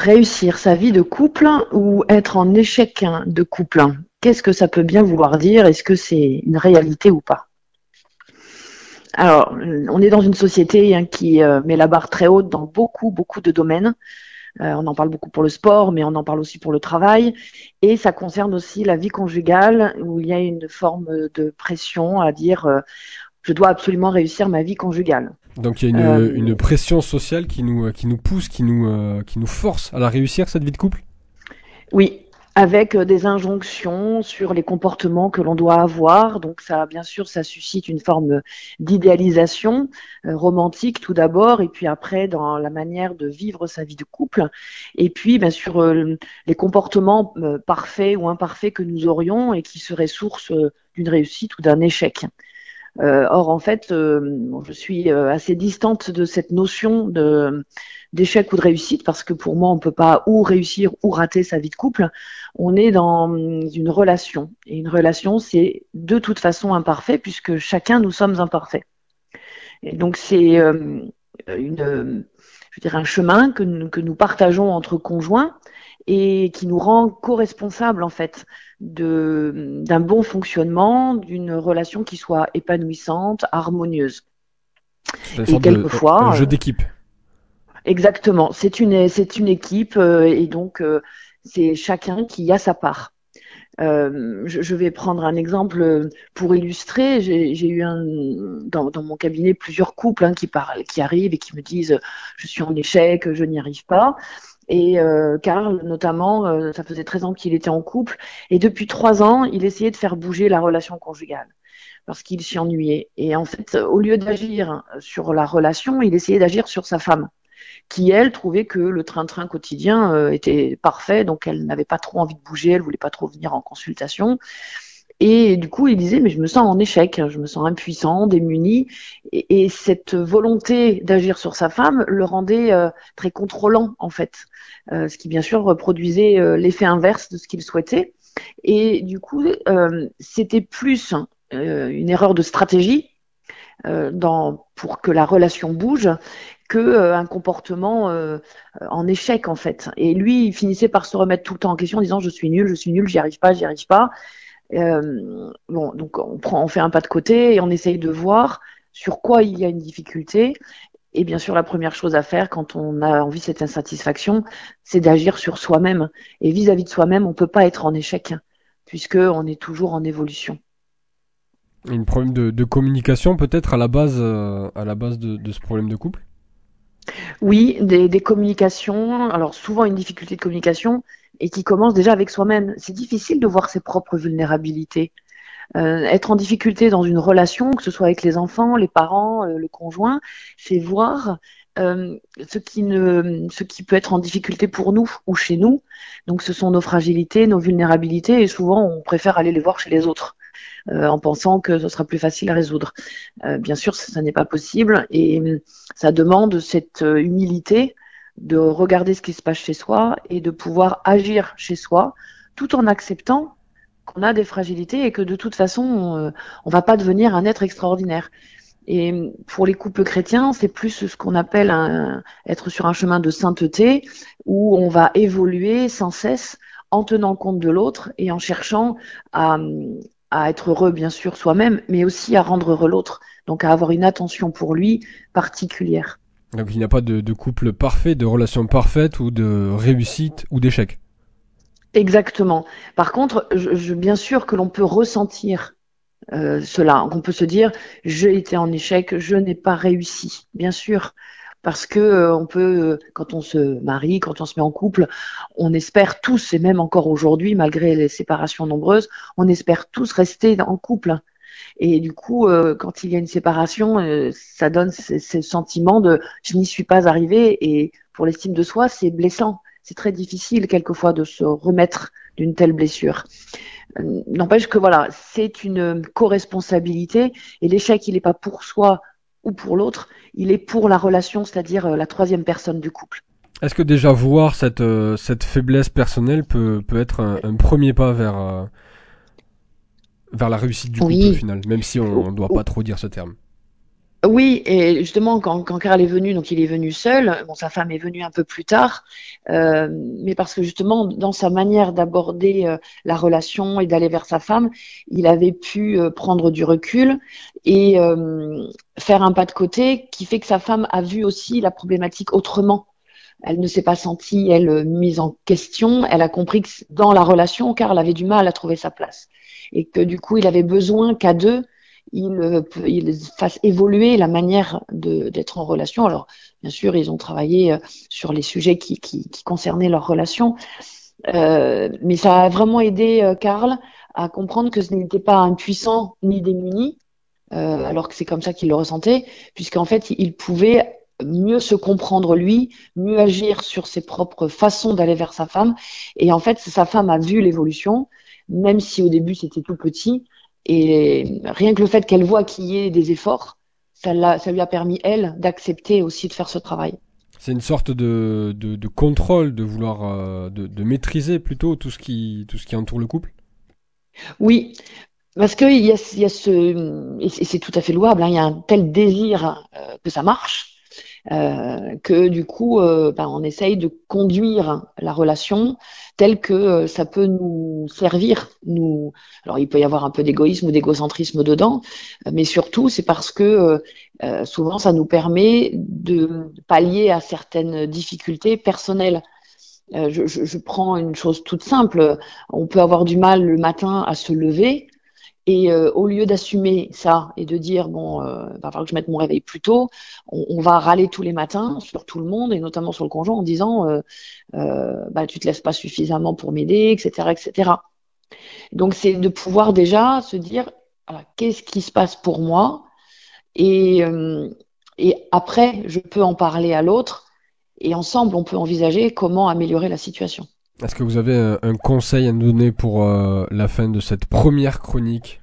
réussir sa vie de couple ou être en échec de couple? Qu'est-ce que ça peut bien vouloir dire? Est-ce que c'est une réalité ou pas? Alors, on est dans une société hein, qui euh, met la barre très haute dans beaucoup, beaucoup de domaines. Euh, on en parle beaucoup pour le sport, mais on en parle aussi pour le travail. Et ça concerne aussi la vie conjugale, où il y a une forme de pression à dire euh, je dois absolument réussir ma vie conjugale. Donc il y a une, euh, une pression sociale qui nous, qui nous pousse, qui nous, qui nous force à la réussir, cette vie de couple? Oui, avec euh, des injonctions sur les comportements que l'on doit avoir. Donc ça, bien sûr, ça suscite une forme d'idéalisation euh, romantique tout d'abord, et puis après dans la manière de vivre sa vie de couple, et puis bien sûr euh, les comportements parfaits ou imparfaits que nous aurions et qui seraient source d'une réussite ou d'un échec. Or, en fait, je suis assez distante de cette notion de d'échec ou de réussite, parce que pour moi, on peut pas ou réussir ou rater sa vie de couple. On est dans une relation. Et une relation, c'est de toute façon imparfait, puisque chacun, nous sommes imparfaits. Et donc, c'est euh, une, je un chemin que nous, que nous partageons entre conjoints et qui nous rend co-responsables en fait d'un bon fonctionnement, d'une relation qui soit épanouissante, harmonieuse. Et quelquefois, un jeu d'équipe. Exactement. C'est une c'est une équipe euh, et donc euh, c'est chacun qui a sa part. Euh, je, vais prendre un exemple pour illustrer. J'ai eu un, dans, dans, mon cabinet plusieurs couples hein, qui parlent, qui arrivent et qui me disent je suis en échec, je n'y arrive pas. Et euh, Karl, notamment, ça faisait 13 ans qu'il était en couple et depuis trois ans, il essayait de faire bouger la relation conjugale parce qu'il s'y ennuyait. Et en fait, au lieu d'agir sur la relation, il essayait d'agir sur sa femme qui elle trouvait que le train-train quotidien euh, était parfait, donc elle n'avait pas trop envie de bouger, elle voulait pas trop venir en consultation. Et du coup, il disait, mais je me sens en échec, je me sens impuissant, démuni. Et, cette volonté d'agir sur sa femme le rendait euh, très contrôlant, en fait. Euh, ce qui, bien sûr, reproduisait l'effet inverse de ce qu'il souhaitait. Et du coup, c'était plus une erreur de stratégie dans, pour que la relation bouge que euh, un comportement euh, en échec en fait. Et lui, il finissait par se remettre tout le temps en question en disant je suis nul, je suis nul, j'y arrive pas, j'y arrive pas. Euh, bon, donc on prend, on fait un pas de côté et on essaye de voir sur quoi il y a une difficulté. Et bien sûr, la première chose à faire quand on a envie de cette insatisfaction, c'est d'agir sur soi-même. Et vis-à-vis de soi-même, on peut pas être en échec puisque on est toujours en évolution. Un problème de, communication peut-être à la base, à la base de ce problème de couple? Oui, des, communications, alors souvent une difficulté de communication, et qui commence déjà avec soi-même. C'est difficile de voir ses propres vulnérabilités. Euh, être en difficulté dans une relation, que ce soit avec les enfants, les parents, euh, le conjoint, c'est voir euh, ce qui ne, ce qui peut être en difficulté pour nous ou chez nous. Donc, ce sont nos fragilités, nos vulnérabilités, et souvent on préfère aller les voir chez les autres. Euh, en pensant que ce sera plus facile à résoudre. Euh, bien sûr, ça, n'est pas possible et euh, ça demande cette humilité de regarder ce qui se passe chez soi et de pouvoir agir chez soi tout en acceptant qu'on a des fragilités et que de toute façon, on, on va pas devenir un être extraordinaire. Et pour les couples chrétiens, c'est plus ce qu'on appelle un, être sur un chemin de sainteté où on va évoluer sans cesse en tenant compte de l'autre et en cherchant à, à être heureux, bien sûr, soi-même, mais aussi à rendre heureux l'autre. Donc à avoir une attention pour lui particulière. Donc il n'y a pas de, couple parfait, de relation parfaite ou de réussite ou d'échec. Exactement. Par contre, je, bien sûr que l'on peut ressentir euh, cela. On peut se dire, j'ai été en échec, je n'ai pas réussi. Bien sûr, parce que euh, on peut, euh, quand on se marie, quand on se met en couple, on espère tous, et même encore aujourd'hui, malgré les séparations nombreuses, on espère tous rester en couple. Et du coup, euh, quand il y a une séparation, ça donne ce, sentiment de je n'y suis pas arrivé. Et pour l'estime de soi, c'est blessant. C'est très difficile quelquefois de se remettre d'une telle blessure. N'empêche que voilà, c'est une co-responsabilité et l'échec, il n'est pas pour soi ou pour l'autre, il est pour la relation, c'est-à-dire euh, la troisième personne du couple. Est-ce que déjà voir cette, euh, cette faiblesse personnelle peut, peut être un, premier pas vers, euh, vers la réussite du couple au final, même si on ne doit pas trop dire ce terme Oui, et justement, quand, quand Karl est venu, donc il est venu seul. Bon, sa femme est venue un peu plus tard, euh, mais parce que justement, dans sa manière d'aborder euh, la relation et d'aller vers sa femme, il avait pu euh, prendre du recul et faire un pas de côté qui fait que sa femme a vu aussi la problématique autrement. Elle ne s'est pas sentie, elle, mise en question. Elle a compris que dans la relation, Karl avait du mal à trouver sa place et que du coup, il avait besoin qu'à deux il, euh, il fasse évoluer la manière d'être en relation. Alors, bien sûr, ils ont travaillé euh, sur les sujets qui, qui, qui concernaient leur relation, euh, mais ça a vraiment aidé euh, Karl à comprendre que ce n'était pas impuissant ni démuni, euh, alors que c'est comme ça qu'il le ressentait, puisqu'en fait, il pouvait mieux se comprendre lui, mieux agir sur ses propres façons d'aller vers sa femme. Et en fait, sa femme a vu l'évolution, même si au début c'était tout petit, et rien que le fait qu'elle voit qu'il y ait des efforts, ça, ça lui a permis, elle, d'accepter aussi de faire ce travail. C'est une sorte de, de, de, contrôle, de vouloir, euh, de, de, maîtriser plutôt tout ce qui, tout ce qui entoure le couple? Oui, parce qu'il y a, y a ce, et c'est tout à fait louable, hein, il y a un tel désir euh, que ça marche, euh, que du coup, euh, ben, on essaye de conduire la relation telle que euh, ça peut nous servir. Nous, alors il peut y avoir un peu d'égoïsme ou d'égocentrisme dedans, mais surtout c'est parce que euh, souvent ça nous permet de pallier à certaines difficultés personnelles. Je, je, je, prends une chose toute simple. On peut avoir du mal le matin à se lever. Et euh, au lieu d'assumer ça et de dire bon, euh, va falloir que je mette mon réveil plus tôt, on, va râler tous les matins sur tout le monde et notamment sur le conjoint en disant euh, euh bah tu te laisses pas suffisamment pour m'aider, etc., etc. Donc c'est de pouvoir déjà se dire qu'est-ce qui se passe pour moi? Et après je peux en parler à l'autre et ensemble on peut envisager comment améliorer la situation. Est-ce que vous avez un, conseil à nous donner pour la fin de cette première chronique?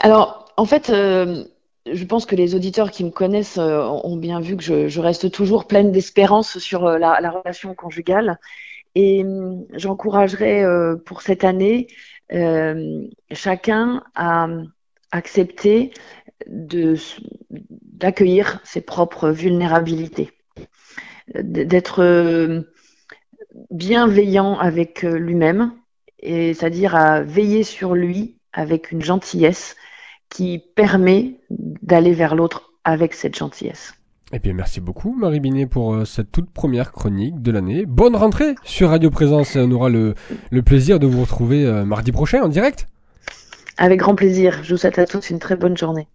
Alors, en fait, euh, je pense que les auditeurs qui me connaissent euh, ont bien vu que je, reste toujours pleine d'espérance sur euh, la, la, relation conjugale. Et j'encouragerais pour cette année chacun à accepter d'accueillir ses propres vulnérabilités, d'être bienveillant avec lui-même, et c'est-à-dire à veiller sur lui avec une gentillesse qui permet d'aller vers l'autre avec cette gentillesse. Eh bien, merci beaucoup, Marie Binet, pour euh, cette toute première chronique de l'année. Bonne rentrée sur Radio Présence. On aura le, le plaisir de vous retrouver euh, mardi prochain en direct. Avec grand plaisir. Je vous souhaite à tous une très bonne journée.